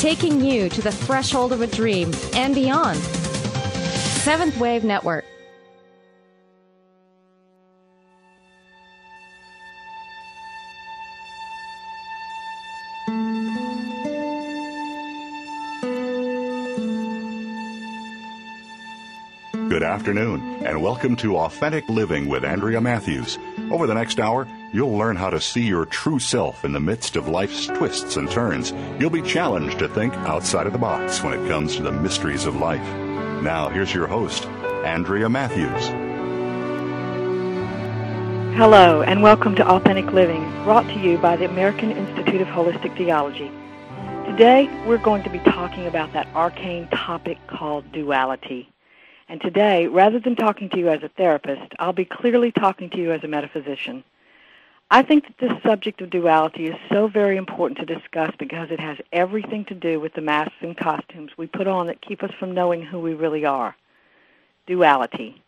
taking you to the threshold of a dream and beyond. Seventh Wave Network. Good afternoon, and welcome to Authentic Living with Andrea Matthews. Over the next hour, you'll learn how to see your true self in the midst of life's twists and turns. You'll be challenged to think outside of the box when it comes to the mysteries of life. Now, here's your host, Andrea Matthews. Hello, and welcome to Authentic Living, brought to you by the American Institute of Holistic Theology. Today, we're going to be talking about that arcane topic called duality. And today, rather than talking to you as a therapist, I'll be clearly talking to you as a metaphysician. I think that this subject of duality is so very important to discuss because it has everything to do with the masks and costumes we put on that keep us from knowing who we really are. Duality.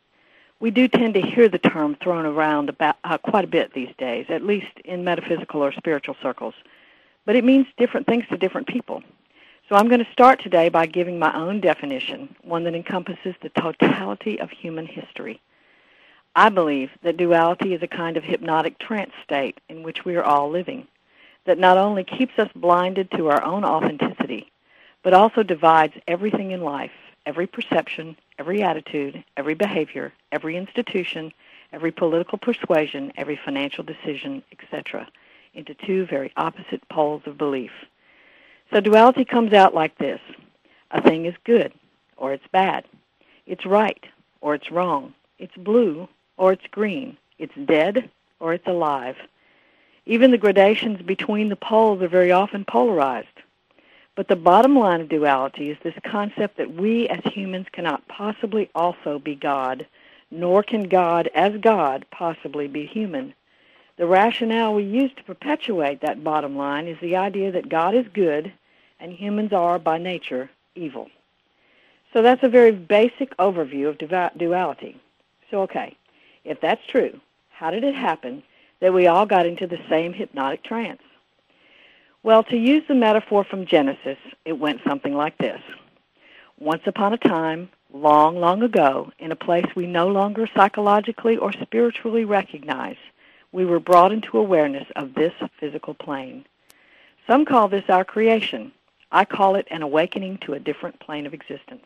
We do tend to hear the term thrown around about, uh, quite a bit these days, at least in metaphysical or spiritual circles. But it means different things to different people. So I'm going to start today by giving my own definition, one that encompasses the totality of human history. I believe that duality is a kind of hypnotic trance state in which we are all living, that not only keeps us blinded to our own authenticity, but also divides everything in life, every perception, every attitude, every behavior, every institution, every political persuasion, every financial decision, etc., into two very opposite poles of belief. So duality comes out like this. A thing is good, or it's bad. It's right, or it's wrong. It's blue, or it's green. It's dead, or it's alive. Even the gradations between the poles are very often polarized. But the bottom line of duality is this concept that we as humans cannot possibly also be God, nor can God as God possibly be human. The rationale we use to perpetuate that bottom line is the idea that God is good and humans are, by nature, evil. So that's a very basic overview of duality. So, okay, if that's true, how did it happen that we all got into the same hypnotic trance? Well, to use the metaphor from Genesis, it went something like this. Once upon a time, long, long ago, in a place we no longer psychologically or spiritually recognize, we were brought into awareness of this physical plane. Some call this our creation, I call it an awakening to a different plane of existence.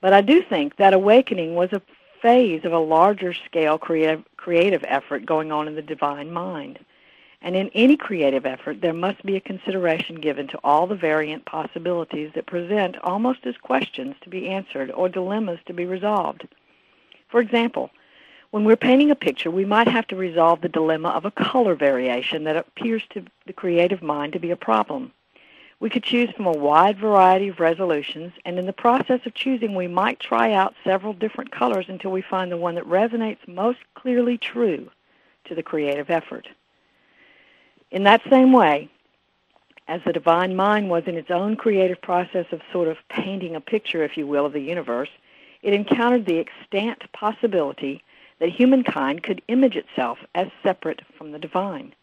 But I do think that awakening was a phase of a larger scale creative, creative effort going on in the divine mind. And in any creative effort, there must be a consideration given to all the variant possibilities that present almost as questions to be answered or dilemmas to be resolved. For example, when we're painting a picture, we might have to resolve the dilemma of a color variation that appears to the creative mind to be a problem. We could choose from a wide variety of resolutions, and in the process of choosing, we might try out several different colors until we find the one that resonates most clearly true to the creative effort. In that same way, as the divine mind was in its own creative process of sort of painting a picture, if you will, of the universe, it encountered the extant possibility that humankind could image itself as separate from the divine.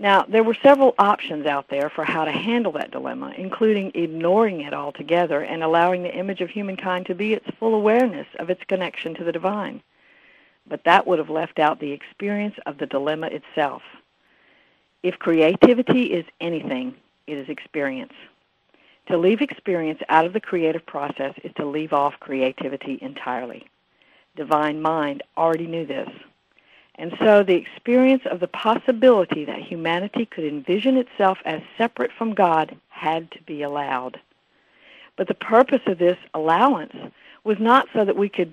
Now, there were several options out there for how to handle that dilemma, including ignoring it altogether and allowing the image of humankind to be its full awareness of its connection to the divine. But that would have left out the experience of the dilemma itself. If creativity is anything, it is experience. To leave experience out of the creative process is to leave off creativity entirely. Divine Mind already knew this. And so the experience of the possibility that humanity could envision itself as separate from God had to be allowed. But the purpose of this allowance was not so that we could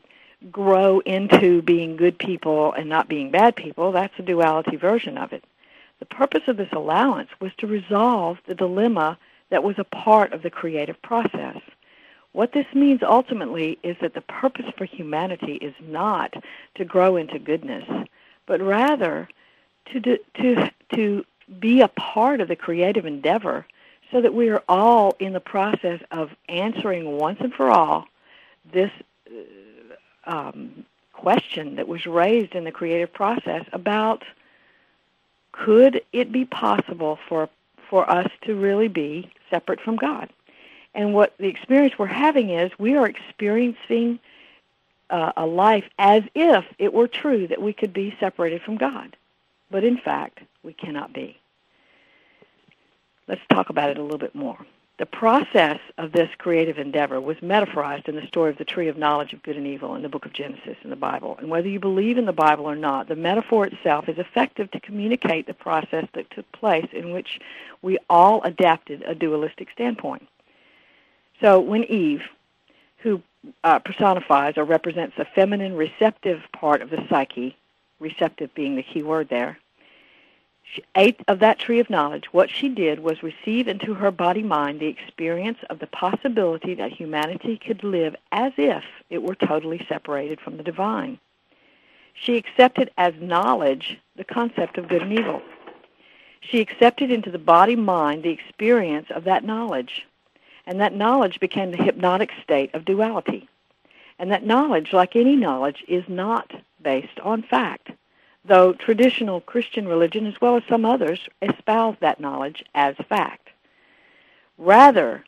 grow into being good people and not being bad people. That's a duality version of it. The purpose of this allowance was to resolve the dilemma that was a part of the creative process. What this means ultimately is that the purpose for humanity is not to grow into goodness, but rather to, to, to be a part of the creative endeavor so that we are all in the process of answering once and for all this uh, um, question that was raised in the creative process about could it be possible for for us to really be separate from God. And what the experience we're having is we are experiencing uh, a life as if it were true that we could be separated from God. But in fact, we cannot be. Let's talk about it a little bit more. The process of this creative endeavor was metaphorized in the story of the tree of knowledge of good and evil in the book of Genesis in the Bible. And whether you believe in the Bible or not, the metaphor itself is effective to communicate the process that took place in which we all adapted a dualistic standpoint. So when Eve, who uh, personifies or represents the feminine receptive part of the psyche, receptive being the key word there, she ate of that tree of knowledge. What she did was receive into her body mind the experience of the possibility that humanity could live as if it were totally separated from the divine. She accepted as knowledge the concept of good and evil. She accepted into the body mind the experience of that knowledge. And that knowledge became the hypnotic state of duality. And that knowledge, like any knowledge, is not based on fact though traditional Christian religion, as well as some others, espouse that knowledge as fact. Rather,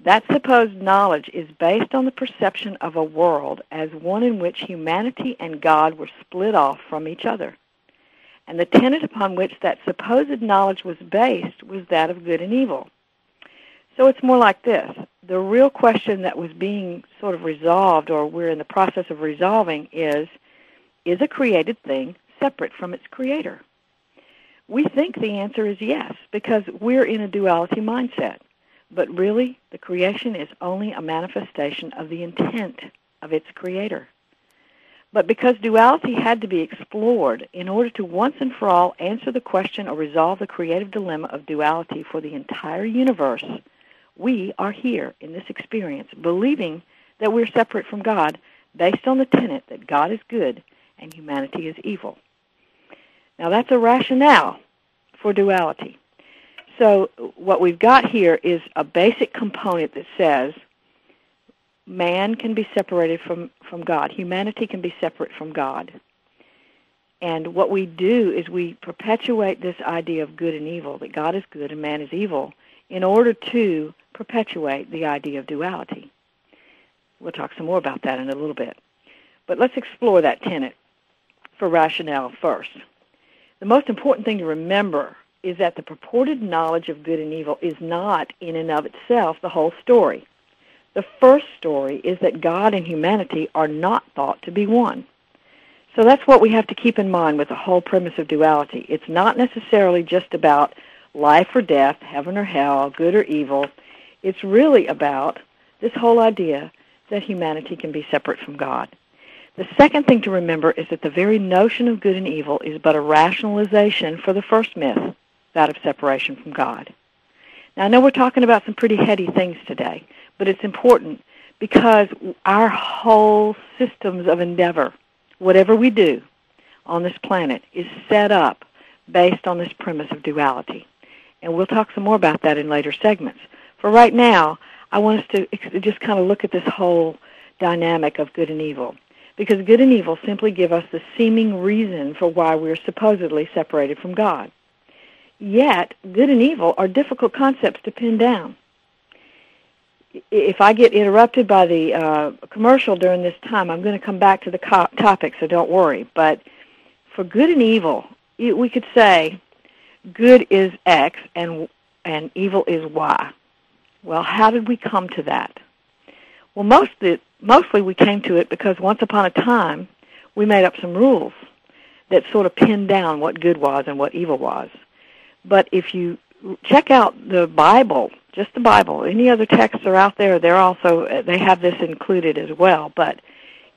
that supposed knowledge is based on the perception of a world as one in which humanity and God were split off from each other. And the tenet upon which that supposed knowledge was based was that of good and evil. So it's more like this. The real question that was being sort of resolved, or we're in the process of resolving, is, is a created thing separate from its creator? We think the answer is yes, because we're in a duality mindset. But really, the creation is only a manifestation of the intent of its creator. But because duality had to be explored in order to once and for all answer the question or resolve the creative dilemma of duality for the entire universe, we are here in this experience believing that we're separate from God based on the tenet that God is good and humanity is evil. Now that's a rationale for duality. So what we've got here is a basic component that says man can be separated from, from God. Humanity can be separate from God. And what we do is we perpetuate this idea of good and evil, that God is good and man is evil, in order to perpetuate the idea of duality. We'll talk some more about that in a little bit. But let's explore that tenet for rationale first. The most important thing to remember is that the purported knowledge of good and evil is not, in and of itself, the whole story. The first story is that God and humanity are not thought to be one. So that's what we have to keep in mind with the whole premise of duality. It's not necessarily just about life or death, heaven or hell, good or evil. It's really about this whole idea that humanity can be separate from God. The second thing to remember is that the very notion of good and evil is but a rationalization for the first myth, that of separation from God. Now, I know we're talking about some pretty heady things today, but it's important because our whole systems of endeavor, whatever we do on this planet, is set up based on this premise of duality. And we'll talk some more about that in later segments. For right now, I want us to just kind of look at this whole dynamic of good and evil because good and evil simply give us the seeming reason for why we're supposedly separated from God. Yet, good and evil are difficult concepts to pin down. If I get interrupted by the uh, commercial during this time, I'm going to come back to the co- topic, so don't worry. But for good and evil, we could say good is X and and evil is Y. Well, how did we come to that? Well, most the, mostly we came to it because once upon a time we made up some rules that sort of pinned down what good was and what evil was. But if you check out the Bible, just the Bible, any other texts are out there, they're also they have this included as well. But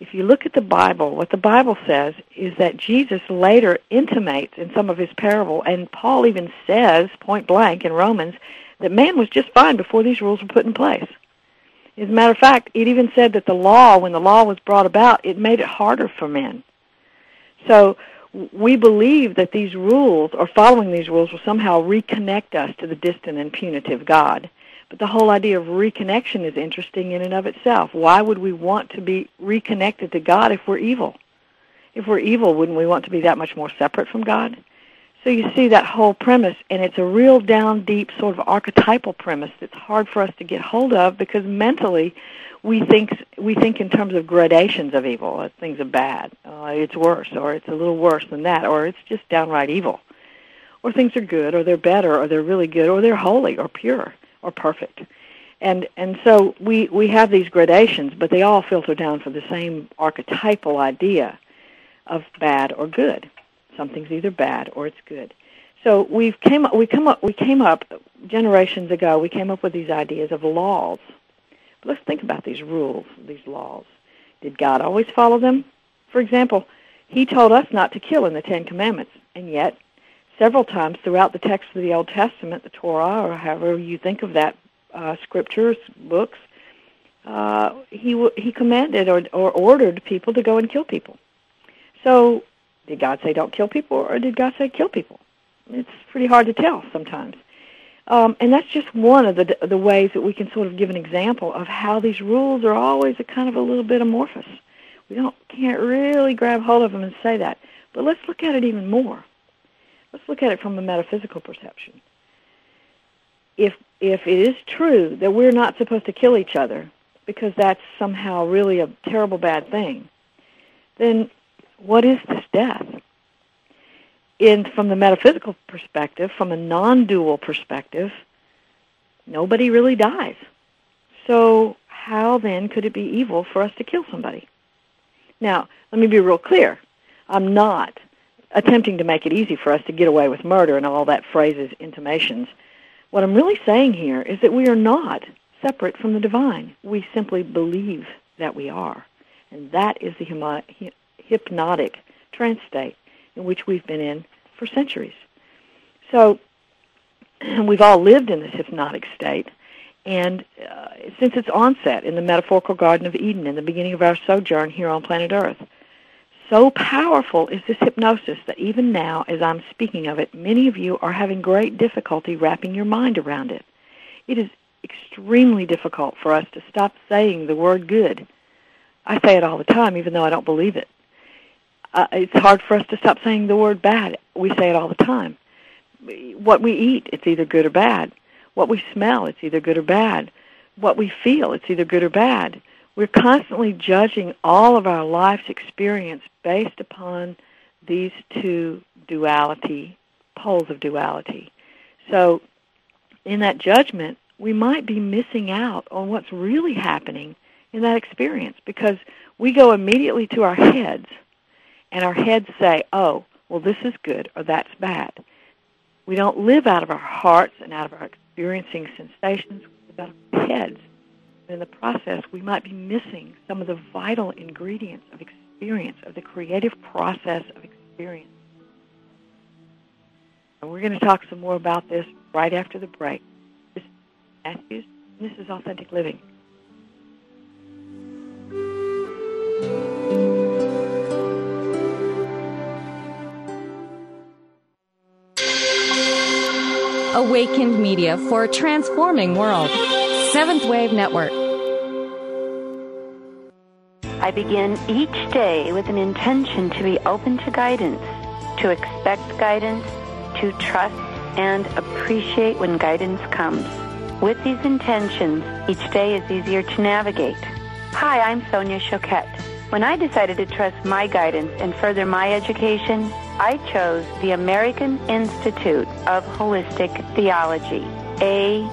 if you look at the Bible, what the Bible says is that Jesus later intimates in some of his parable, and Paul even says point blank in Romans that man was just fine before these rules were put in place. As a matter of fact, it even said that the law, when the law was brought about, it made it harder for men. So we believe that these rules, or following these rules, will somehow reconnect us to the distant and punitive God. But the whole idea of reconnection is interesting in and of itself. Why would we want to be reconnected to God if we're evil? If we're evil, wouldn't we want to be that much more separate from God? So you see that whole premise, and it's a real down deep sort of archetypal premise that's hard for us to get hold of because mentally we think we think in terms of gradations of evil. Things are bad, uh, it's worse, or it's a little worse than that, or it's just downright evil, or things are good, or they're better, or they're really good, or they're holy, or pure, or perfect. And and so we we have these gradations, but they all filter down for the same archetypal idea of bad or good something's either bad or it's good. So we've came up, we come up we came up generations ago. We came up with these ideas of laws. But let's think about these rules, these laws. Did God always follow them? For example, He told us not to kill in the Ten Commandments, and yet several times throughout the text of the Old Testament, the Torah, or however you think of that uh, scriptures, books, uh, he he commanded or or ordered people to go and kill people. So did God say don't kill people, or did God say kill people? It's pretty hard to tell sometimes. Um, and that's just one of the the ways that we can sort of give an example of how these rules are always a kind of a little bit amorphous. We don't can't really grab hold of them and say that. But let's look at it even more. Let's look at it from a metaphysical perception. If if it is true that we're not supposed to kill each other because that's somehow really a terrible bad thing, then what is this death? In from the metaphysical perspective, from a non-dual perspective, nobody really dies. So how then could it be evil for us to kill somebody? Now, let me be real clear. I'm not attempting to make it easy for us to get away with murder and all that phrases, intimations. What I'm really saying here is that we are not separate from the divine. We simply believe that we are. And that is the hypnotic trance state in which we've been in for centuries. So we've all lived in this hypnotic state, and uh, since its onset in the metaphorical Garden of Eden, in the beginning of our sojourn here on planet Earth, so powerful is this hypnosis that even now, as I'm speaking of it, many of you are having great difficulty wrapping your mind around it. It is extremely difficult for us to stop saying the word good. I say it all the time, even though I don't believe it. Uh, it's hard for us to stop saying the word bad. We say it all the time. What we eat, it's either good or bad. What we smell, it's either good or bad. What we feel, it's either good or bad. We're constantly judging all of our life's experience based upon these two duality, poles of duality. So in that judgment, we might be missing out on what's really happening in that experience because we go immediately to our heads and our heads say, oh, well, this is good or that's bad. We don't live out of our hearts and out of our experiencing sensations. We live out of our heads. In the process, we might be missing some of the vital ingredients of experience, of the creative process of experience. And we're going to talk some more about this right after the break. This is Matthews, this is Authentic Living. Awakened Media for a transforming world. Seventh Wave Network. I begin each day with an intention to be open to guidance, to expect guidance, to trust and appreciate when guidance comes. With these intentions, each day is easier to navigate. Hi, I'm Sonia Choquette. When I decided to trust my guidance and further my education, I chose the American Institute of Holistic Theology, AIHT.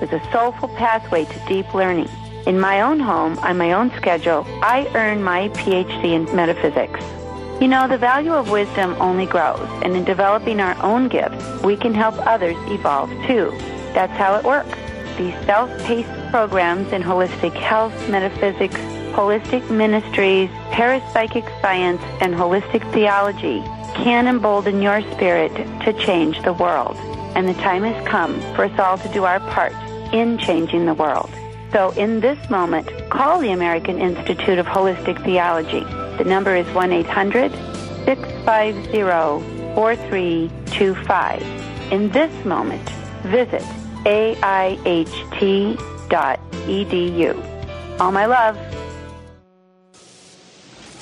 It's a soulful pathway to deep learning. In my own home, on my own schedule, I earn my PhD in metaphysics. You know, the value of wisdom only grows, and in developing our own gifts, we can help others evolve too. That's how it works. These self-paced programs in holistic health, metaphysics, holistic ministries, parapsychic science, and holistic theology can embolden your spirit to change the world. And the time has come for us all to do our part in changing the world. So in this moment, call the American Institute of Holistic Theology. The number is 1-800-650-4325. In this moment, visit aiht.edu. All my love.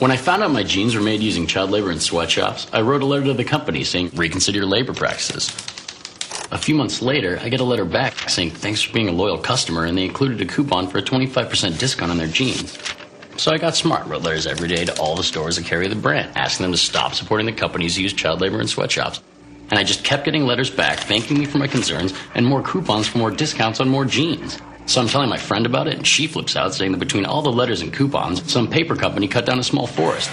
When I found out my jeans were made using child labor in sweatshops, I wrote a letter to the company saying, reconsider your labor practices. A few months later, I get a letter back saying, thanks for being a loyal customer, and they included a coupon for a 25% discount on their jeans. So I got smart, wrote letters every day to all the stores that carry the brand, asking them to stop supporting the companies who use child labor in sweatshops. And I just kept getting letters back thanking me for my concerns and more coupons for more discounts on more jeans. So I'm telling my friend about it, and she flips out, saying that between all the letters and coupons, some paper company cut down a small forest,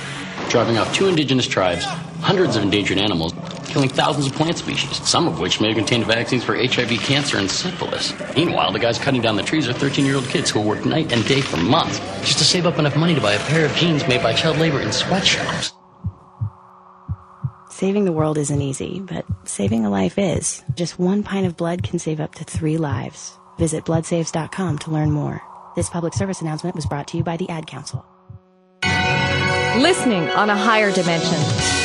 driving off two indigenous tribes, hundreds of endangered animals, killing thousands of plant species, some of which may have contained vaccines for HIV, cancer, and syphilis. Meanwhile, the guys cutting down the trees are 13 year old kids who work night and day for months just to save up enough money to buy a pair of jeans made by child labor in sweatshops. Saving the world isn't easy, but saving a life is. Just one pint of blood can save up to three lives. Visit bloodsaves.com to learn more. This public service announcement was brought to you by the Ad Council. Listening on a higher dimension.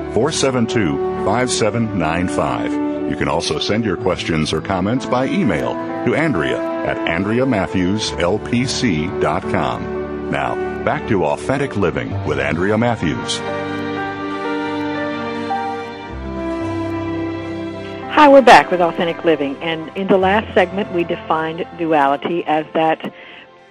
472 5795. You can also send your questions or comments by email to Andrea at AndreaMatthewsLPC.com. Now, back to Authentic Living with Andrea Matthews. Hi, we're back with Authentic Living, and in the last segment we defined duality as that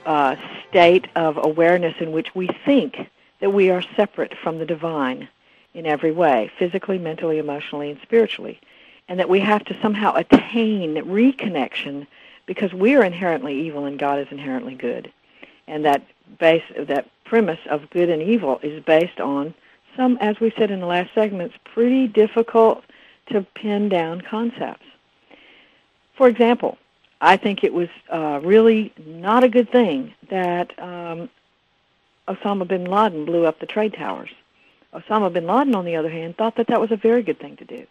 uh, state of awareness in which we think that we are separate from the divine in every way, physically, mentally, emotionally, and spiritually, and that we have to somehow attain reconnection because we are inherently evil and God is inherently good, and that base that premise of good and evil is based on some, as we said in the last segments, pretty difficult to pin down concepts. For example, I think it was uh, really not a good thing that um, Osama bin Laden blew up the trade towers. Osama bin Laden, on the other hand, thought that that was a very good thing to do.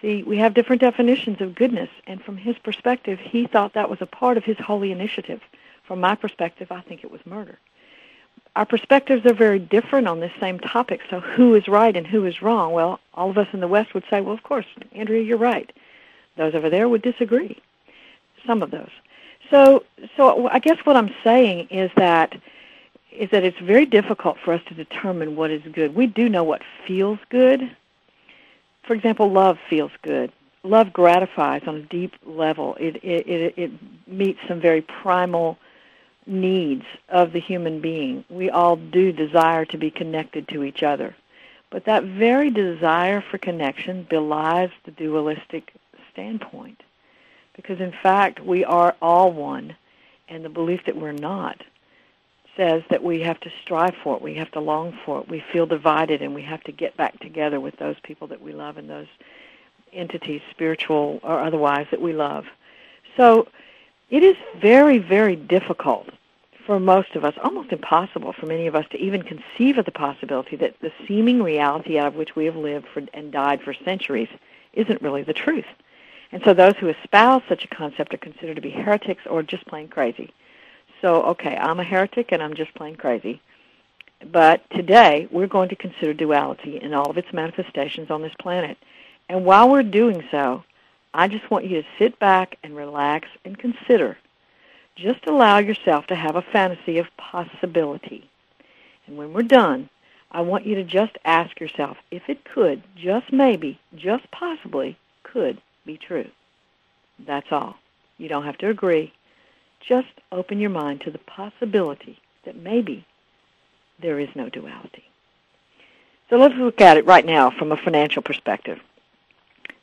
See, we have different definitions of goodness, and from his perspective, he thought that was a part of his holy initiative. From my perspective, I think it was murder our perspectives are very different on this same topic. So who is right and who is wrong? Well, all of us in the West would say, well, of course, Andrea, you're right. Those over there would disagree. Some of those. So, so I guess what I'm saying is that is that it's very difficult for us to determine what is good. We do know what feels good. For example, love feels good. Love gratifies on a deep level. It it it, it meets some very primal needs of the human being. We all do desire to be connected to each other. But that very desire for connection belies the dualistic standpoint. Because in fact, we are all one, and the belief that we're not says that we have to strive for it, we have to long for it, we feel divided, and we have to get back together with those people that we love and those entities, spiritual or otherwise, that we love. So it is very, very difficult for most of us, almost impossible for many of us to even conceive of the possibility that the seeming reality out of which we have lived for, and died for centuries isn't really the truth. And so those who espouse such a concept are considered to be heretics or just plain crazy. So, okay, I'm a heretic and I'm just plain crazy. But today, we're going to consider duality in all of its manifestations on this planet. And while we're doing so, I just want you to sit back and relax and consider just allow yourself to have a fantasy of possibility. And when we're done, I want you to just ask yourself if it could, just maybe, just possibly, could be true. That's all. You don't have to agree. Just open your mind to the possibility that maybe there is no duality. So let's look at it right now from a financial perspective.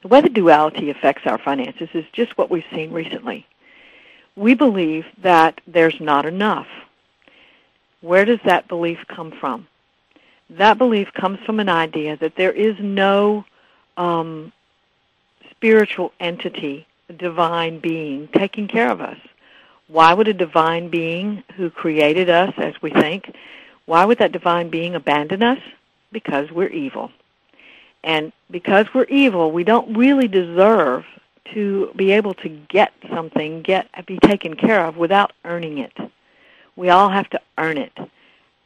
The way the duality affects our finances is just what we've seen recently we believe that there's not enough. Where does that belief come from? That belief comes from an idea that there is no um, spiritual entity, divine being, taking care of us. Why would a divine being who created us, as we think, why would that divine being abandon us? Because we're evil. And because we're evil, we don't really deserve to be able to get something, get be taken care of without earning it. We all have to earn it.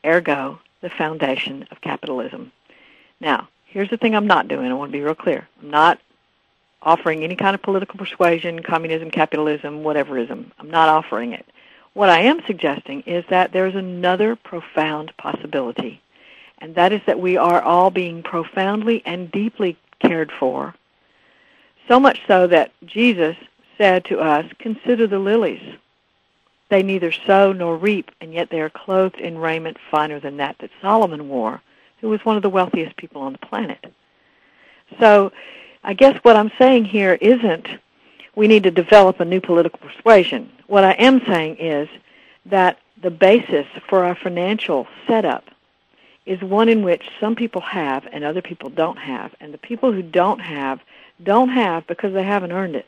Ergo, the foundation of capitalism. Now, here's the thing I'm not doing. I want to be real clear. I'm not offering any kind of political persuasion, communism, capitalism, whateverism. I'm not offering it. What I am suggesting is that there is another profound possibility, and that is that we are all being profoundly and deeply cared for, so much so that Jesus said to us, Consider the lilies. They neither sow nor reap, and yet they are clothed in raiment finer than that that Solomon wore, who was one of the wealthiest people on the planet. So I guess what I'm saying here isn't we need to develop a new political persuasion. What I am saying is that the basis for our financial setup is one in which some people have and other people don't have. And the people who don't have, don't have because they haven't earned it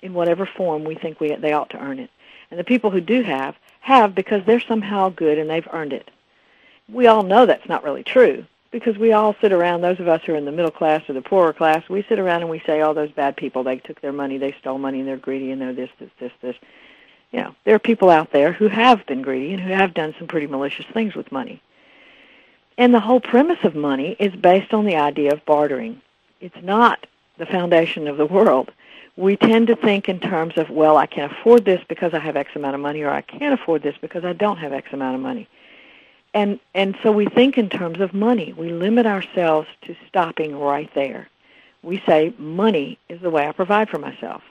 in whatever form we think we, they ought to earn it. And the people who do have, have because they're somehow good and they've earned it. We all know that's not really true because we all sit around, those of us who are in the middle class or the poorer class, we sit around and we say, oh, those bad people, they took their money, they stole money, and they're greedy, and they're this, this, this, this. You know, there are people out there who have been greedy and who have done some pretty malicious things with money. And the whole premise of money is based on the idea of bartering. It's not the foundation of the world. We tend to think in terms of, well, I can afford this because I have X amount of money, or I can't afford this because I don't have X amount of money and and so we think in terms of money. We limit ourselves to stopping right there. We say money is the way I provide for myself.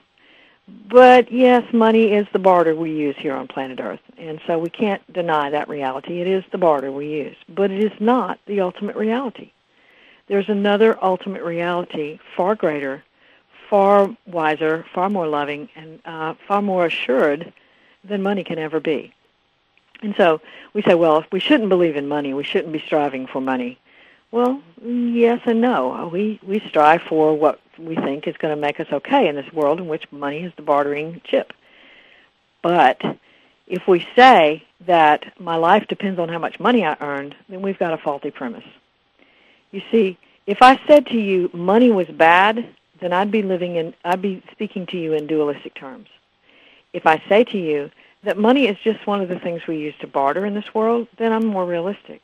But yes, money is the barter we use here on planet Earth, and so we can't deny that reality. It is the barter we use, but it is not the ultimate reality. There's another ultimate reality, far greater, far wiser, far more loving, and uh, far more assured than money can ever be. And so we say, well, if we shouldn't believe in money, we shouldn't be striving for money. Well, yes and no. We we strive for what we think is going to make us okay in this world in which money is the bartering chip. But if we say that my life depends on how much money I earned, then we've got a faulty premise. You see, if I said to you money was bad, then I'd be living in I'd be speaking to you in dualistic terms. If I say to you that money is just one of the things we use to barter in this world, then I'm more realistic.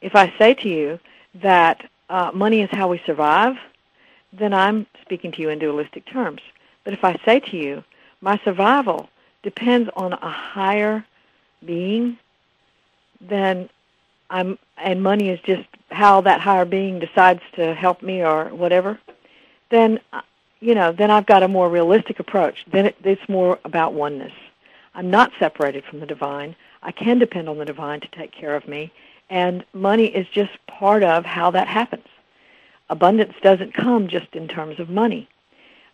If I say to you that uh, money is how we survive, then I'm speaking to you in dualistic terms. But if I say to you, my survival depends on a higher being, then I'm, and money is just how that higher being decides to help me or whatever, then, uh, you know, then I've got a more realistic approach. Then it, it's more about oneness. I'm not separated from the divine. I can depend on the divine to take care of me. And money is just part of how that happens. Abundance doesn't come just in terms of money.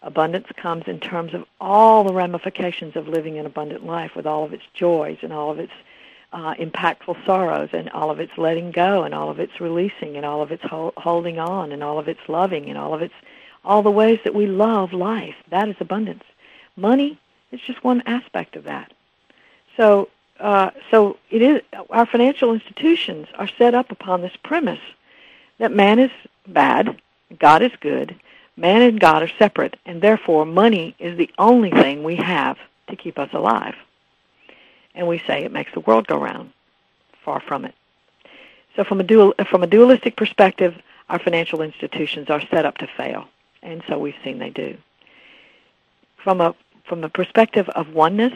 Abundance comes in terms of all the ramifications of living an abundant life with all of its joys and all of its uh, impactful sorrows and all of its letting go and all of its releasing and all of its ho- holding on and all of its loving and all of its all the ways that we love life. That is abundance. Money is just one aspect of that. So, uh, so it is. Our financial institutions are set up upon this premise that man is bad, God is good, man and God are separate, and therefore money is the only thing we have to keep us alive. And we say it makes the world go round. Far from it. So, from a dual, from a dualistic perspective, our financial institutions are set up to fail, and so we've seen they do. From a from the perspective of oneness,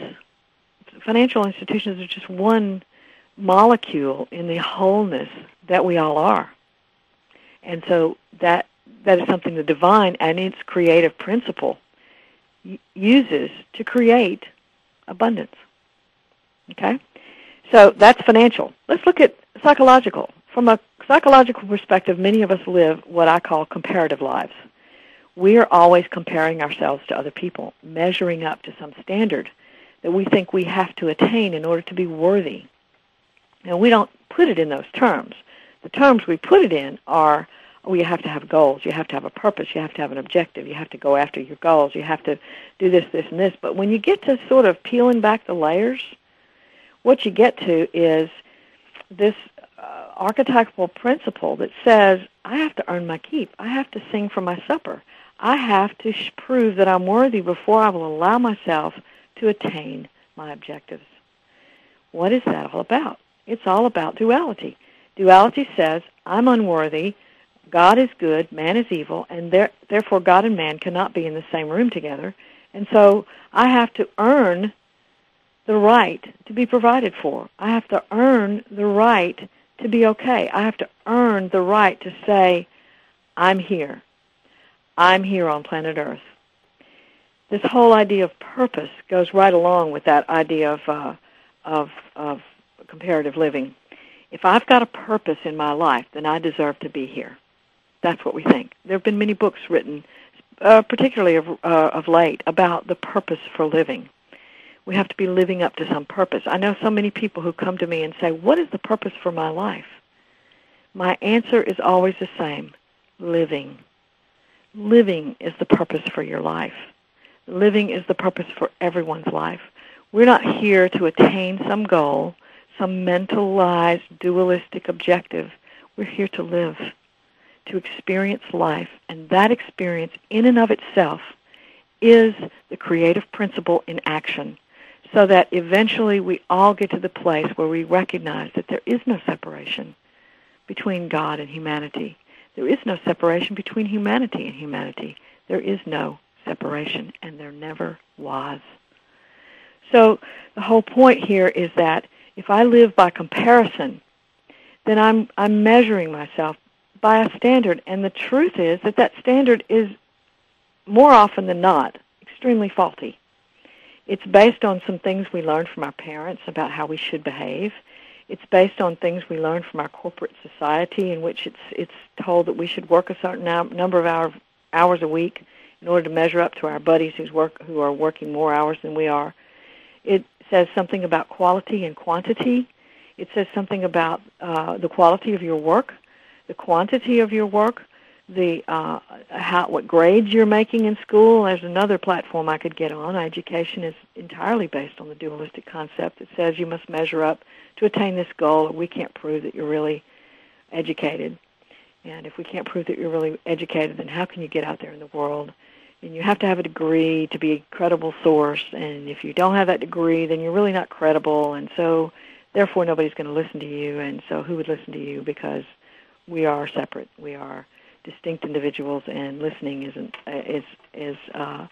financial institutions are just one molecule in the wholeness that we all are. And so that that is something the divine and its creative principle uses to create abundance. Okay? So that's financial. Let's look at psychological. From a psychological perspective, many of us live what I call comparative lives we are always comparing ourselves to other people, measuring up to some standard that we think we have to attain in order to be worthy. And we don't put it in those terms. The terms we put it in are oh, you have to have goals, you have to have a purpose, you have to have an objective, you have to go after your goals, you have to do this, this, and this. But when you get to sort of peeling back the layers, what you get to is this uh, archetypal principle that says I have to earn my keep. I have to sing for my supper. I have to sh- prove that I'm worthy before I will allow myself to attain my objectives. What is that all about? It's all about duality. Duality says, I'm unworthy, God is good, man is evil, and there, therefore God and man cannot be in the same room together. And so I have to earn the right to be provided for. I have to earn the right to be okay. I have to earn the right to say, I'm here. I'm here on planet Earth. This whole idea of purpose goes right along with that idea of, uh, of, of comparative living. If I've got a purpose in my life, then I deserve to be here. That's what we think. There have been many books written, uh, particularly of, uh, of late, about the purpose for living. We have to be living up to some purpose. I know so many people who come to me and say, What is the purpose for my life? My answer is always the same living. Living is the purpose for your life. Living is the purpose for everyone's life. We're not here to attain some goal, some mentalized, dualistic objective. We're here to live, to experience life, and that experience in and of itself is the creative principle in action so that eventually we all get to the place where we recognize that there is no separation between God and humanity. There is no separation between humanity and humanity. There is no separation, and there never was. So the whole point here is that if I live by comparison, then I'm I'm measuring myself by a standard, and the truth is that that standard is more often than not extremely faulty. It's based on some things we learned from our parents about how we should behave. It's based on things we learned from our corporate society, in which it's it's told that we should work a certain number of hour, hours a week in order to measure up to our buddies who's work who are working more hours than we are. It says something about quality and quantity. It says something about uh, the quality of your work, the quantity of your work, the uh, how what grades you're making in school. There's another platform I could get on. Education is entirely based on the dualistic concept. It says you must measure up to attain this goal, or we can't prove that you're really educated. And if we can't prove that you're really educated, then how can you get out there in the world? And you have to have a degree to be a credible source. And if you don't have that degree, then you're really not credible. And so, therefore, nobody's going to listen to you. And so, who would listen to you? Because we are separate. We are distinct individuals, and listening isn't is is uh,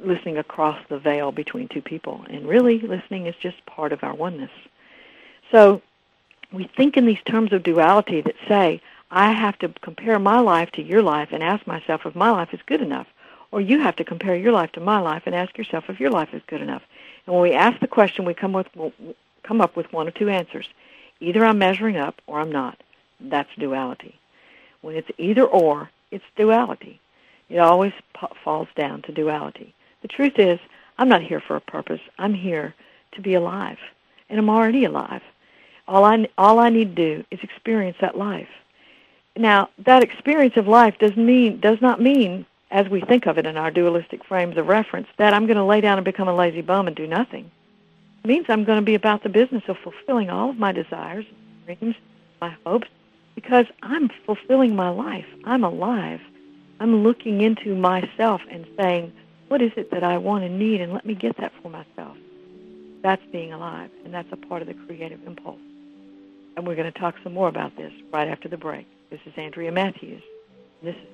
listening across the veil between two people. And really, listening is just part of our oneness. So we think in these terms of duality that say, I have to compare my life to your life and ask myself if my life is good enough. Or you have to compare your life to my life and ask yourself if your life is good enough. And when we ask the question, we come with come up with one or two answers. Either I'm measuring up or I'm not. That's duality. When it's either or, it's duality. It always falls down to duality. The truth is, I'm not here for a purpose. I'm here to be alive, and I'm already alive. All I all I need to do is experience that life. Now, that experience of life does mean does not mean, as we think of it in our dualistic frames of reference, that I'm going to lay down and become a lazy bum and do nothing. It means I'm going to be about the business of fulfilling all of my desires, dreams, my hopes, because I'm fulfilling my life. I'm alive. I'm looking into myself and saying, what is it that I want and need, and let me get that for myself. That's being alive, and that's a part of the creative impulse. And we're going to talk some more about this right after the break. This is Andrea Matthews. This is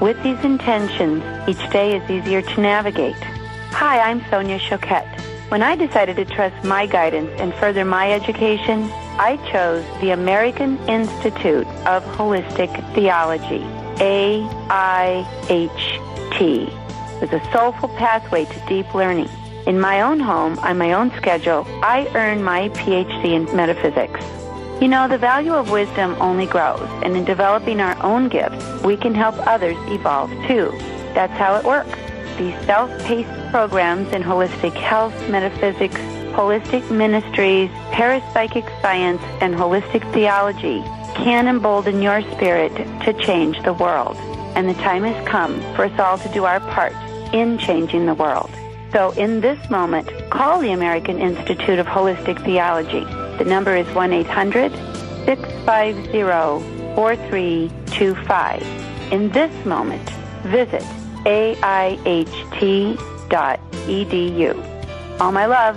With these intentions, each day is easier to navigate. Hi, I'm Sonia Choquette. When I decided to trust my guidance and further my education, I chose the American Institute of Holistic Theology, AIHT, as a soulful pathway to deep learning. In my own home, on my own schedule, I earned my PhD in metaphysics. You know, the value of wisdom only grows, and in developing our own gifts, we can help others evolve too. That's how it works. These self-paced programs in holistic health, metaphysics, holistic ministries, parapsychic science, and holistic theology can embolden your spirit to change the world. And the time has come for us all to do our part in changing the world. So in this moment, call the American Institute of Holistic Theology. The number is 1-800-650-4325. In this moment, visit aiht.edu. All my love.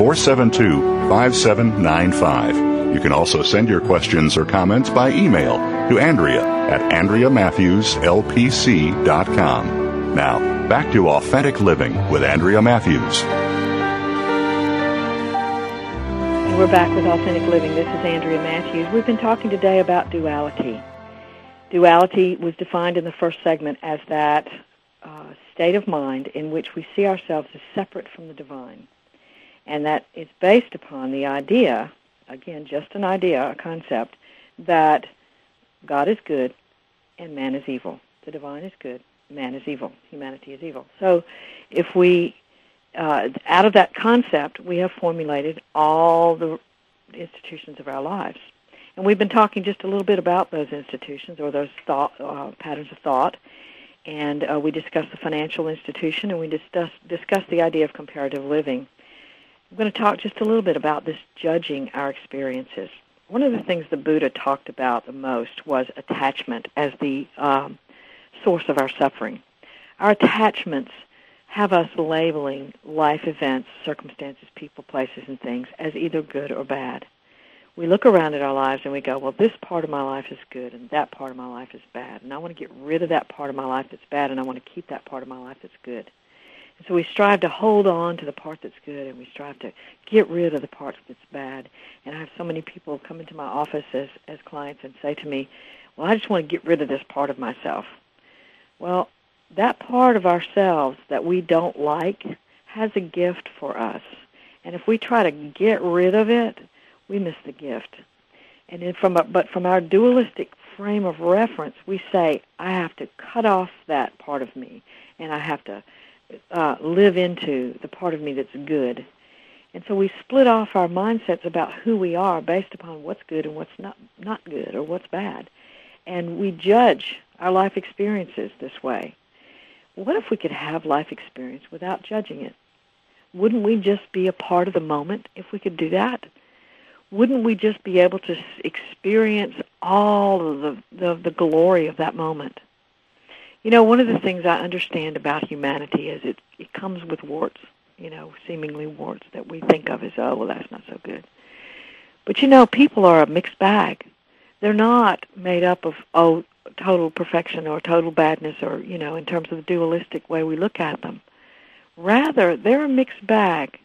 472 5795. You can also send your questions or comments by email to Andrea at AndreaMatthewsLPC.com. Now, back to Authentic Living with Andrea Matthews. We're back with Authentic Living. This is Andrea Matthews. We've been talking today about duality. Duality was defined in the first segment as that uh, state of mind in which we see ourselves as separate from the divine. And that is based upon the idea, again, just an idea, a concept, that God is good and man is evil. The divine is good, man is evil, humanity is evil. So if we uh, out of that concept, we have formulated all the institutions of our lives. And we've been talking just a little bit about those institutions or those thought, uh, patterns of thought. And uh, we discussed the financial institution and we discussed, discussed the idea of comparative living. I'm going to talk just a little bit about this judging our experiences. One of the things the Buddha talked about the most was attachment as the um, source of our suffering. Our attachments have us labeling life events, circumstances, people, places, and things as either good or bad. We look around at our lives and we go, well, this part of my life is good and that part of my life is bad. And I want to get rid of that part of my life that's bad and I want to keep that part of my life that's good. So we strive to hold on to the part that's good and we strive to get rid of the part that's bad. And I have so many people come into my office as, as clients and say to me, well, I just want to get rid of this part of myself. Well, that part of ourselves that we don't like has a gift for us. And if we try to get rid of it, we miss the gift. And then from a, but from our dualistic frame of reference, we say, I have to cut off that part of me, and I have to uh, live into the part of me that's good. And so we split off our mindsets about who we are based upon what's good and what's not not good or what's bad. And we judge our life experiences this way. What if we could have life experience without judging it? Wouldn't we just be a part of the moment if we could do that? Wouldn't we just be able to experience all of the, the, the glory of that moment? You know, one of the things I understand about humanity is it, it comes with warts, you know, seemingly warts that we think of as, oh, well, that's not so good. But you know, people are a mixed bag. They're not made up of, oh, total perfection or total badness or, you know, in terms of the dualistic way we look at them. Rather, they're a mixed bag,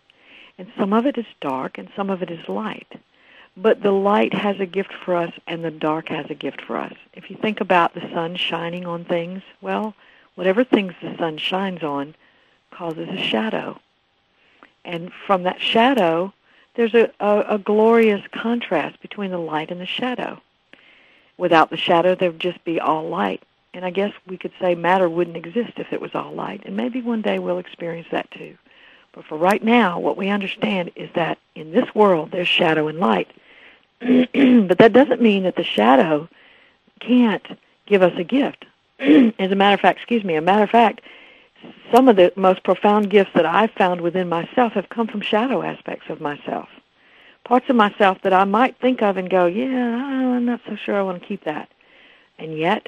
and some of it is dark and some of it is light. But the light has a gift for us and the dark has a gift for us. If you think about the sun shining on things, well, whatever things the sun shines on causes a shadow. And from that shadow, there's a, a, a glorious contrast between the light and the shadow. Without the shadow, there would just be all light. And I guess we could say matter wouldn't exist if it was all light. And maybe one day we'll experience that too. But for right now, what we understand is that in this world, there's shadow and light. but that doesn't mean that the shadow can't give us a gift. As a matter of fact, excuse me, a matter of fact, some of the most profound gifts that I've found within myself have come from shadow aspects of myself. Parts of myself that I might think of and go, yeah, I'm not so sure I want to keep that. And yet,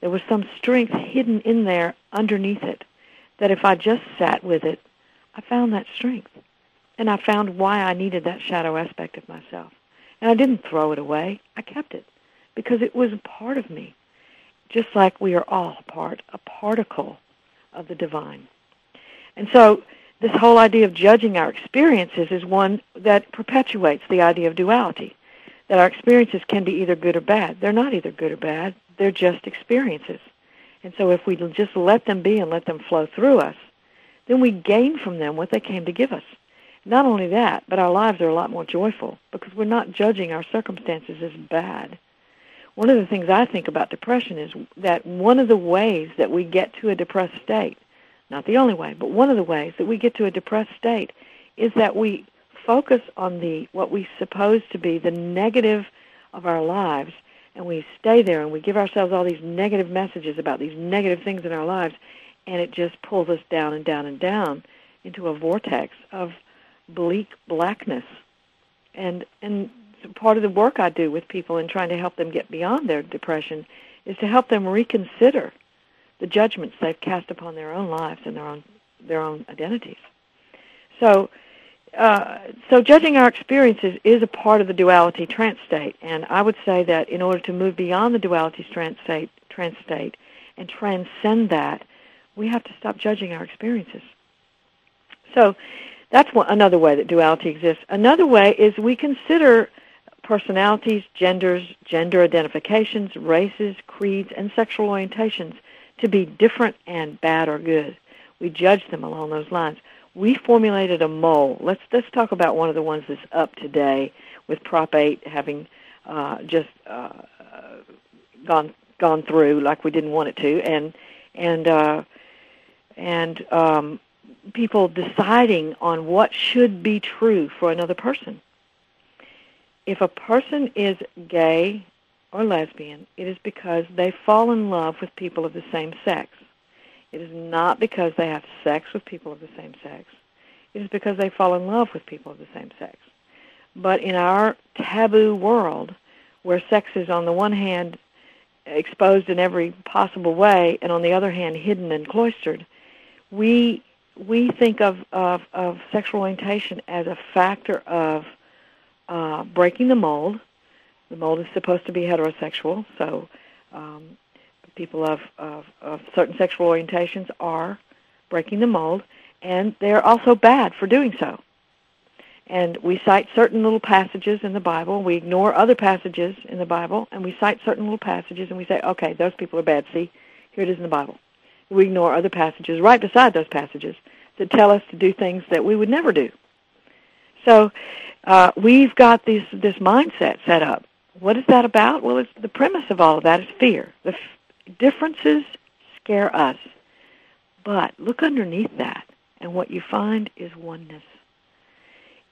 there was some strength hidden in there underneath it that if I just sat with it, I found that strength. And I found why I needed that shadow aspect of myself. And I didn't throw it away. I kept it because it was a part of me, just like we are all a part, a particle of the divine. And so this whole idea of judging our experiences is one that perpetuates the idea of duality, that our experiences can be either good or bad. They're not either good or bad. They're just experiences. And so if we just let them be and let them flow through us, then we gain from them what they came to give us. Not only that, but our lives are a lot more joyful because we're not judging our circumstances as bad. One of the things I think about depression is that one of the ways that we get to a depressed state, not the only way, but one of the ways that we get to a depressed state is that we focus on the what we suppose to be the negative of our lives and we stay there and we give ourselves all these negative messages about these negative things in our lives and it just pulls us down and down and down into a vortex of bleak blackness. And and part of the work I do with people in trying to help them get beyond their depression is to help them reconsider the judgments they've cast upon their own lives and their own their own identities. So uh, so judging our experiences is a part of the duality trance state, and I would say that in order to move beyond the duality trance state, trance state and transcend that, we have to stop judging our experiences. So that's one, another way that duality exists. Another way is we consider personalities, genders, gender identifications, races, creeds, and sexual orientations to be different and bad or good. We judge them along those lines. We formulated a mole. Let's let's talk about one of the ones that's up today with Prop 8 having uh, just uh, gone gone through like we didn't want it to, and and uh, and um, people deciding on what should be true for another person. If a person is gay or lesbian, it is because they fall in love with people of the same sex. It is not because they have sex with people of the same sex. It is because they fall in love with people of the same sex. But in our taboo world, where sex is on the one hand exposed in every possible way, and on the other hand hidden and cloistered, we we think of, of, of sexual orientation as a factor of uh, breaking the mold. The mold is supposed to be heterosexual, so um, people of, of, of certain sexual orientations are breaking the mold, and they're also bad for doing so. And we cite certain little passages in the Bible. We ignore other passages in the Bible, and we cite certain little passages, and we say, okay, those people are bad. See, here it is in the Bible we ignore other passages right beside those passages that tell us to do things that we would never do. So uh, we've got this this mindset set up. What is that about? Well, it's the premise of all of that is fear. The f- differences scare us, but look underneath that, and what you find is oneness.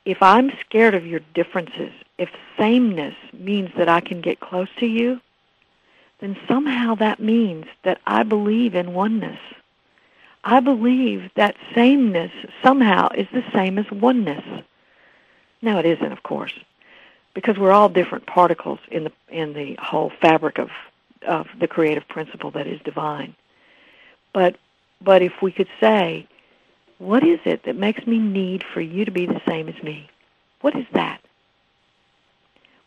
If I'm scared of your differences, if sameness means that I can get close to you, then somehow that means that I believe in oneness. I believe that sameness somehow is the same as oneness. Now it isn't, of course, because we're all different particles in the in the whole fabric of of the creative principle that is divine. But but if we could say, what is it that makes me need for you to be the same as me? What is that?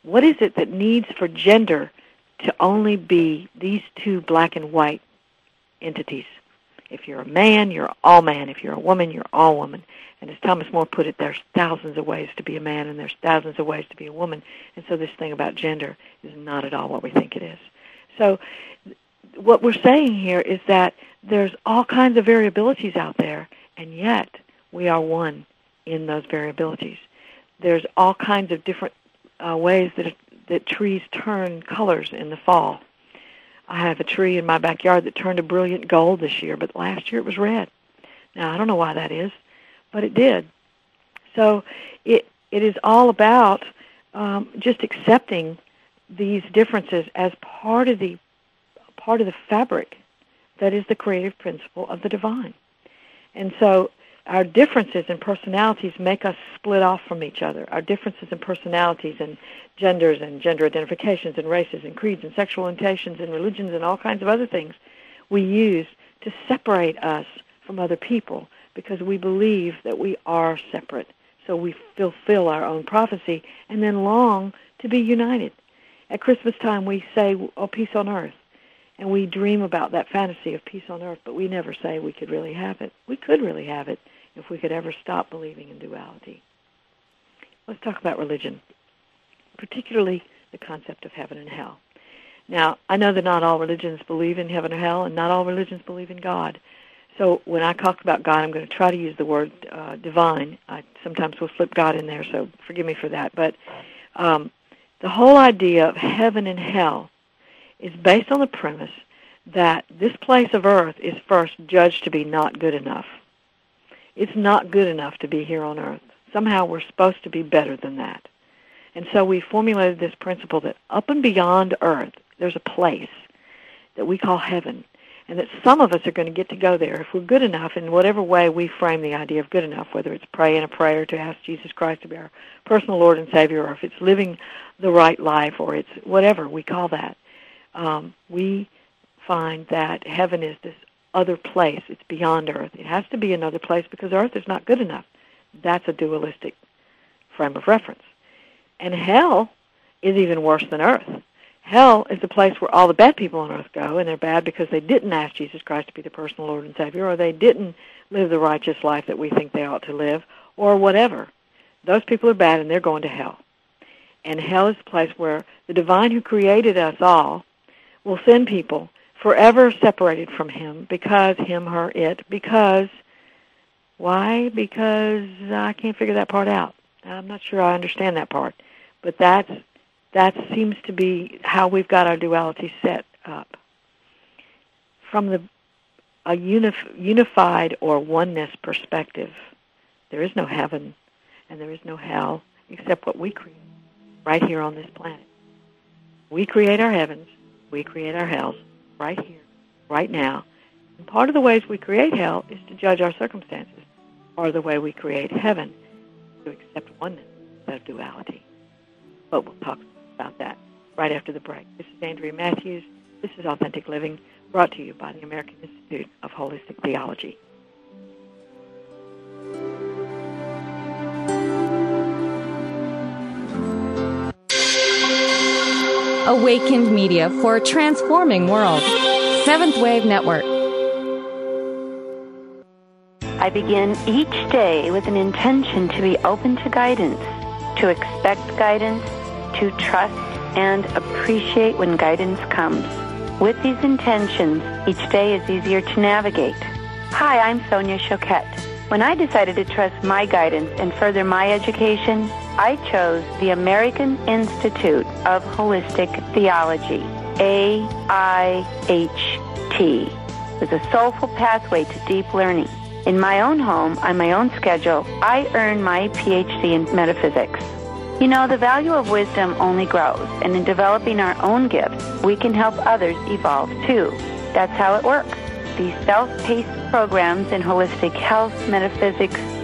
What is it that needs for gender to only be these two black and white entities. If you're a man, you're all man. If you're a woman, you're all woman. And as Thomas Moore put it, there's thousands of ways to be a man and there's thousands of ways to be a woman. And so this thing about gender is not at all what we think it is. So what we're saying here is that there's all kinds of variabilities out there, and yet we are one in those variabilities. There's all kinds of different uh, ways that that trees turn colors in the fall. I have a tree in my backyard that turned a brilliant gold this year, but last year it was red. Now I don't know why that is, but it did. So it it is all about um, just accepting these differences as part of the part of the fabric that is the creative principle of the divine. And so our differences in personalities make us split off from each other. Our differences in personalities and genders and gender identifications and races and creeds and sexual orientations and religions and all kinds of other things we use to separate us from other people because we believe that we are separate. So we fulfill our own prophecy and then long to be united. At Christmas time we say, oh, peace on earth. And we dream about that fantasy of peace on earth, but we never say we could really have it. We could really have it if we could ever stop believing in duality. Let's talk about religion, particularly the concept of heaven and hell. Now, I know that not all religions believe in heaven or hell, and not all religions believe in God. So when I talk about God, I'm going to try to use the word uh, divine. I sometimes will slip God in there, so forgive me for that. But um, the whole idea of heaven and hell is based on the premise that this place of earth is first judged to be not good enough. It's not good enough to be here on earth. Somehow we're supposed to be better than that. And so we formulated this principle that up and beyond earth, there's a place that we call heaven, and that some of us are going to get to go there if we're good enough in whatever way we frame the idea of good enough, whether it's praying a prayer to ask Jesus Christ to be our personal Lord and Savior, or if it's living the right life, or it's whatever we call that um, we find that heaven is this other place. It's beyond earth. It has to be another place because earth is not good enough. That's a dualistic frame of reference. And hell is even worse than earth. Hell is the place where all the bad people on earth go, and they're bad because they didn't ask Jesus Christ to be the personal Lord and Savior, or they didn't live the righteous life that we think they ought to live, or whatever. Those people are bad, and they're going to hell. And hell is the place where the divine who created us all will send people forever separated from him because him, her, it, because why? Because I can't figure that part out. I'm not sure I understand that part. But that's that seems to be how we've got our duality set up. From the a unif- unified or oneness perspective, there is no heaven and there is no hell except what we create right here on this planet. We create our heavens we create our hells right here, right now. And part of the ways we create hell is to judge our circumstances. Part of the way we create heaven to accept oneness instead of duality. But we'll talk about that right after the break. This is Andrea Matthews. This is Authentic Living, brought to you by the American Institute of Holistic Theology. Awakened Media for a transforming world. Seventh Wave Network. I begin each day with an intention to be open to guidance, to expect guidance, to trust and appreciate when guidance comes. With these intentions, each day is easier to navigate. Hi, I'm Sonia Choquette. When I decided to trust my guidance and further my education, I chose the American Institute of Holistic Theology, AIHT, with a soulful pathway to deep learning. In my own home, on my own schedule, I earned my PhD in metaphysics. You know, the value of wisdom only grows, and in developing our own gifts, we can help others evolve too. That's how it works. These self-paced programs in holistic health, metaphysics,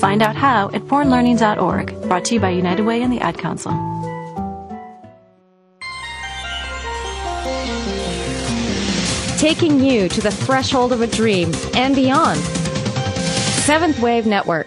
Find out how at bornlearning.org, Brought to you by United Way and the Ad Council. Taking you to the threshold of a dream and beyond. Seventh Wave Network.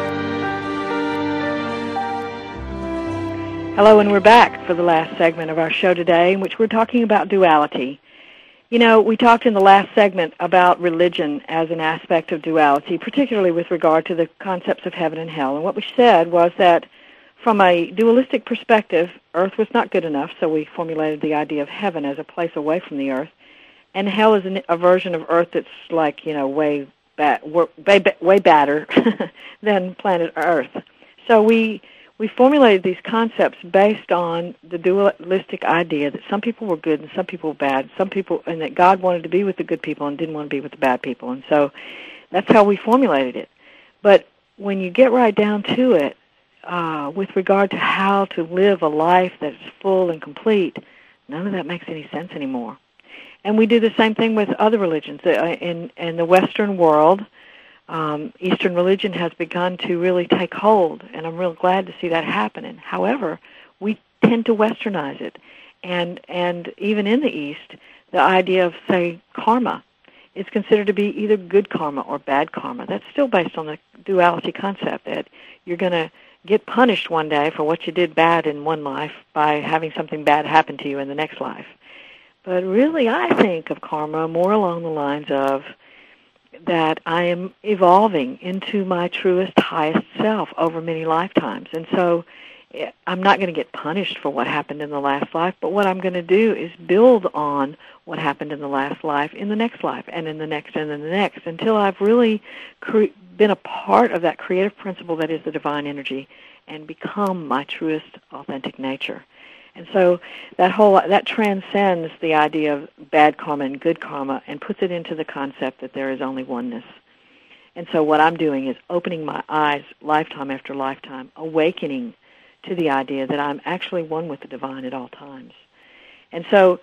Hello, and we're back for the last segment of our show today, in which we're talking about duality. You know, we talked in the last segment about religion as an aspect of duality, particularly with regard to the concepts of heaven and hell. And what we said was that from a dualistic perspective, earth was not good enough, so we formulated the idea of heaven as a place away from the earth. And hell is an, a version of earth that's like, you know, way, bad, way, way badder than planet earth. So we we formulated these concepts based on the dualistic idea that some people were good and some people were bad, some people, and that God wanted to be with the good people and didn't want to be with the bad people, and so that's how we formulated it. But when you get right down to it, uh, with regard to how to live a life that's full and complete, none of that makes any sense anymore. And we do the same thing with other religions. Uh, in in the Western world, um, Eastern religion has begun to really take hold, and I'm real glad to see that happening. However, we tend to westernize it, and and even in the East, the idea of say karma is considered to be either good karma or bad karma. That's still based on the duality concept that you're going to get punished one day for what you did bad in one life by having something bad happen to you in the next life. But really, I think of karma more along the lines of that I am evolving into my truest, highest self over many lifetimes. And so eh, I'm not going to get punished for what happened in the last life, but what I'm going to do is build on what happened in the last life in the next life and in the next and in the next until I've really cre- been a part of that creative principle that is the divine energy and become my truest, authentic nature. And so that whole that transcends the idea of bad karma and good karma and puts it into the concept that there is only oneness. And so what I'm doing is opening my eyes lifetime after lifetime, awakening to the idea that I'm actually one with the divine at all times. And so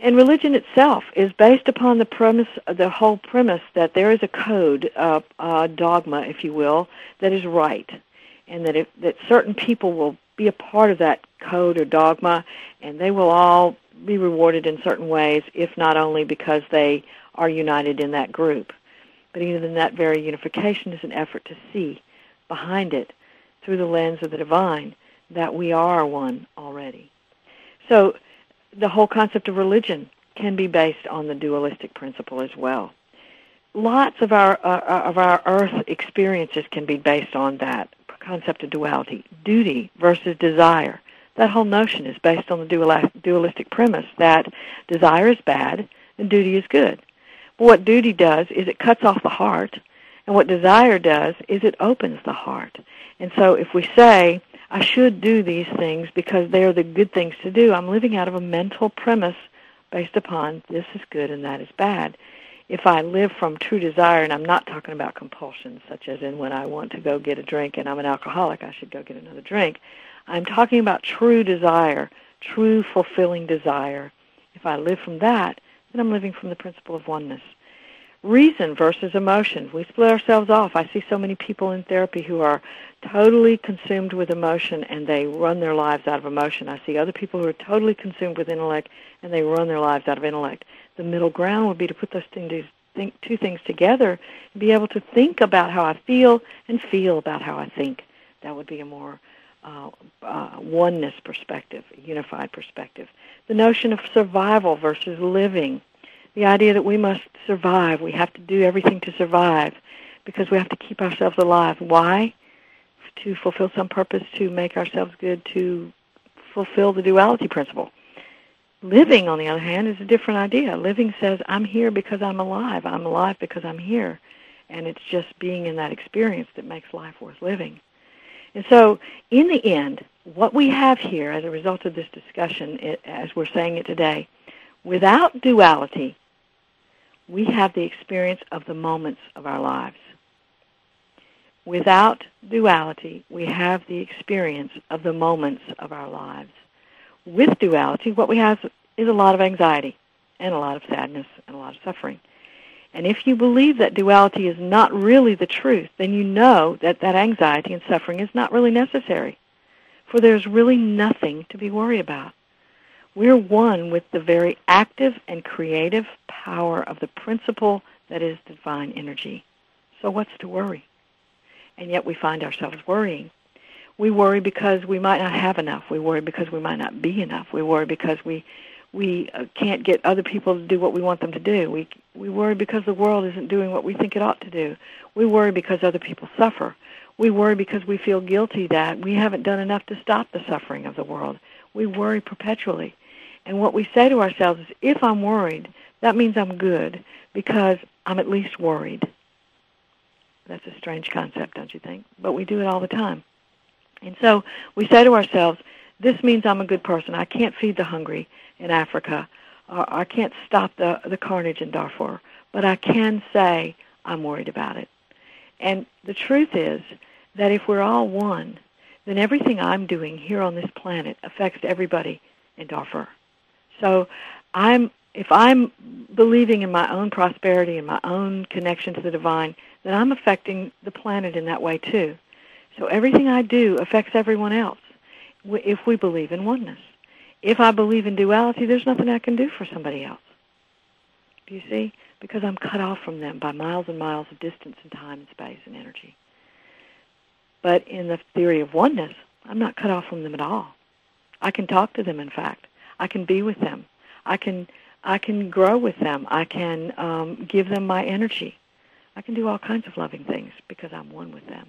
and religion itself is based upon the premise, the whole premise that there is a code, uh, a dogma, if you will, that is right, and that if, that certain people will be a part of that code or dogma, and they will all be rewarded in certain ways, if not only because they are united in that group, but even in that very unification is an effort to see behind it through the lens of the divine that we are one already. So the whole concept of religion can be based on the dualistic principle as well. Lots of our uh, of our earth experiences can be based on that concept of duality, duty versus desire. That whole notion is based on the dualistic premise that desire is bad and duty is good. But what duty does is it cuts off the heart, and what desire does is it opens the heart. And so if we say, I should do these things because they're the good things to do, I'm living out of a mental premise based upon this is good and that is bad. If I live from true desire, and I'm not talking about compulsions, such as in when I want to go get a drink and I'm an alcoholic, I should go get another drink. I'm talking about true desire, true fulfilling desire. If I live from that, then I'm living from the principle of oneness. Reason versus emotion. We split ourselves off. I see so many people in therapy who are totally consumed with emotion and they run their lives out of emotion. I see other people who are totally consumed with intellect and they run their lives out of intellect. The middle ground would be to put those things, think, two things together and be able to think about how I feel and feel about how I think. That would be a more uh, uh, oneness perspective, unified perspective. The notion of survival versus living. The idea that we must survive. We have to do everything to survive because we have to keep ourselves alive. Why? To fulfill some purpose, to make ourselves good, to fulfill the duality principle. Living, on the other hand, is a different idea. Living says, I'm here because I'm alive. I'm alive because I'm here. And it's just being in that experience that makes life worth living. And so, in the end, what we have here as a result of this discussion, it, as we're saying it today, without duality, we have the experience of the moments of our lives. Without duality, we have the experience of the moments of our lives. With duality, what we have is a lot of anxiety and a lot of sadness and a lot of suffering. And if you believe that duality is not really the truth, then you know that that anxiety and suffering is not really necessary. For there's really nothing to be worried about. We're one with the very active and creative power of the principle that is divine energy. So what's to worry? And yet we find ourselves worrying. We worry because we might not have enough. We worry because we might not be enough. We worry because we we uh, can't get other people to do what we want them to do. We we worry because the world isn't doing what we think it ought to do. We worry because other people suffer. We worry because we feel guilty that we haven't done enough to stop the suffering of the world. We worry perpetually. And what we say to ourselves is, if I'm worried, that means I'm good because I'm at least worried. That's a strange concept, don't you think? But we do it all the time. And so we say to ourselves, this means I'm a good person. I can't feed the hungry in Africa. Uh, I can't stop the, the carnage in Darfur, but I can say I'm worried about it. And the truth is that if we're all one, then everything I'm doing here on this planet affects everybody in Darfur. So I'm if I'm believing in my own prosperity and my own connection to the divine, then I'm affecting the planet in that way too. So everything I do affects everyone else if we believe in oneness. If I believe in duality, there's nothing I can do for somebody else. Do you see? Because I'm cut off from them by miles and miles of distance and time and space and energy. But in the theory of oneness, I'm not cut off from them at all. I can talk to them, in fact. I can be with them. I can I can grow with them. I can um, give them my energy. I can do all kinds of loving things because I'm one with them.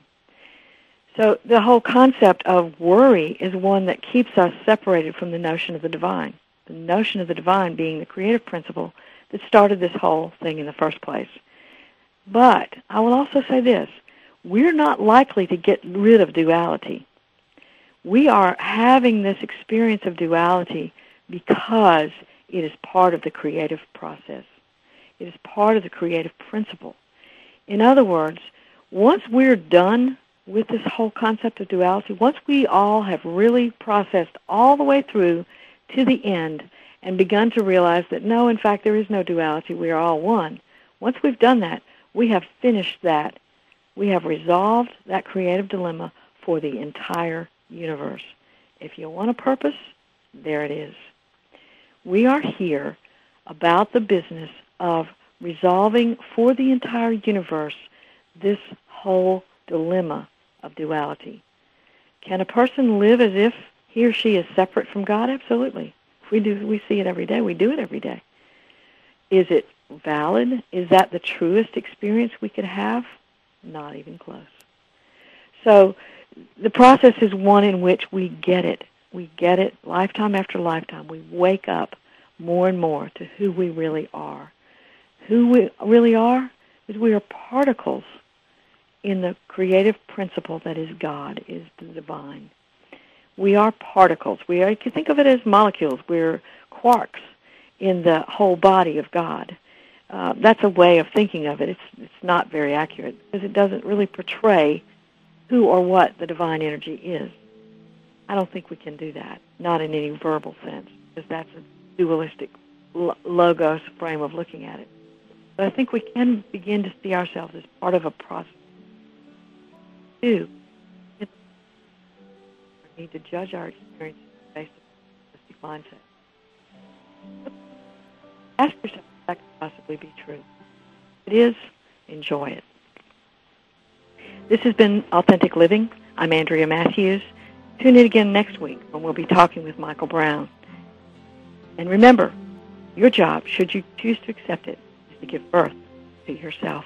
So the whole concept of worry is one that keeps us separated from the notion of the divine. The notion of the divine being the creative principle that started this whole thing in the first place. But I will also say this. We're not likely to get rid of duality. We are having this experience of duality because it is part of the creative process. It is part of the creative principle. In other words, once we're done with this whole concept of duality, once we all have really processed all the way through to the end and begun to realize that no, in fact, there is no duality, we are all one, once we've done that, we have finished that. We have resolved that creative dilemma for the entire universe. If you want a purpose, there it is. We are here about the business of resolving for the entire universe this whole dilemma of duality. Can a person live as if he or she is separate from God? Absolutely. We do. We see it every day. We do it every day. Is it valid? Is that the truest experience we could have? Not even close. So the process is one in which we get it. We get it lifetime after lifetime. We wake up more and more to who we really are. Who we really are is we are particles in the creative principle that is God, is the divine. We are particles. We are, you can think of it as molecules. We're quarks in the whole body of God. Uh, that's a way of thinking of it. It's it's not very accurate because it doesn't really portray who or what the divine energy is. I don't think we can do that, not in any verbal sense, because that's a dualistic logos frame of looking at it. But I think we can begin to see ourselves as part of a process. Two, we need to judge our experience based on a mindset. Ask yourself if that could possibly be true. It is, enjoy it. This has been Authentic Living. I'm Andrea Matthews. Tune in again next week when we'll be talking with Michael Brown. And remember, your job, should you choose to accept it, is to give birth to yourself.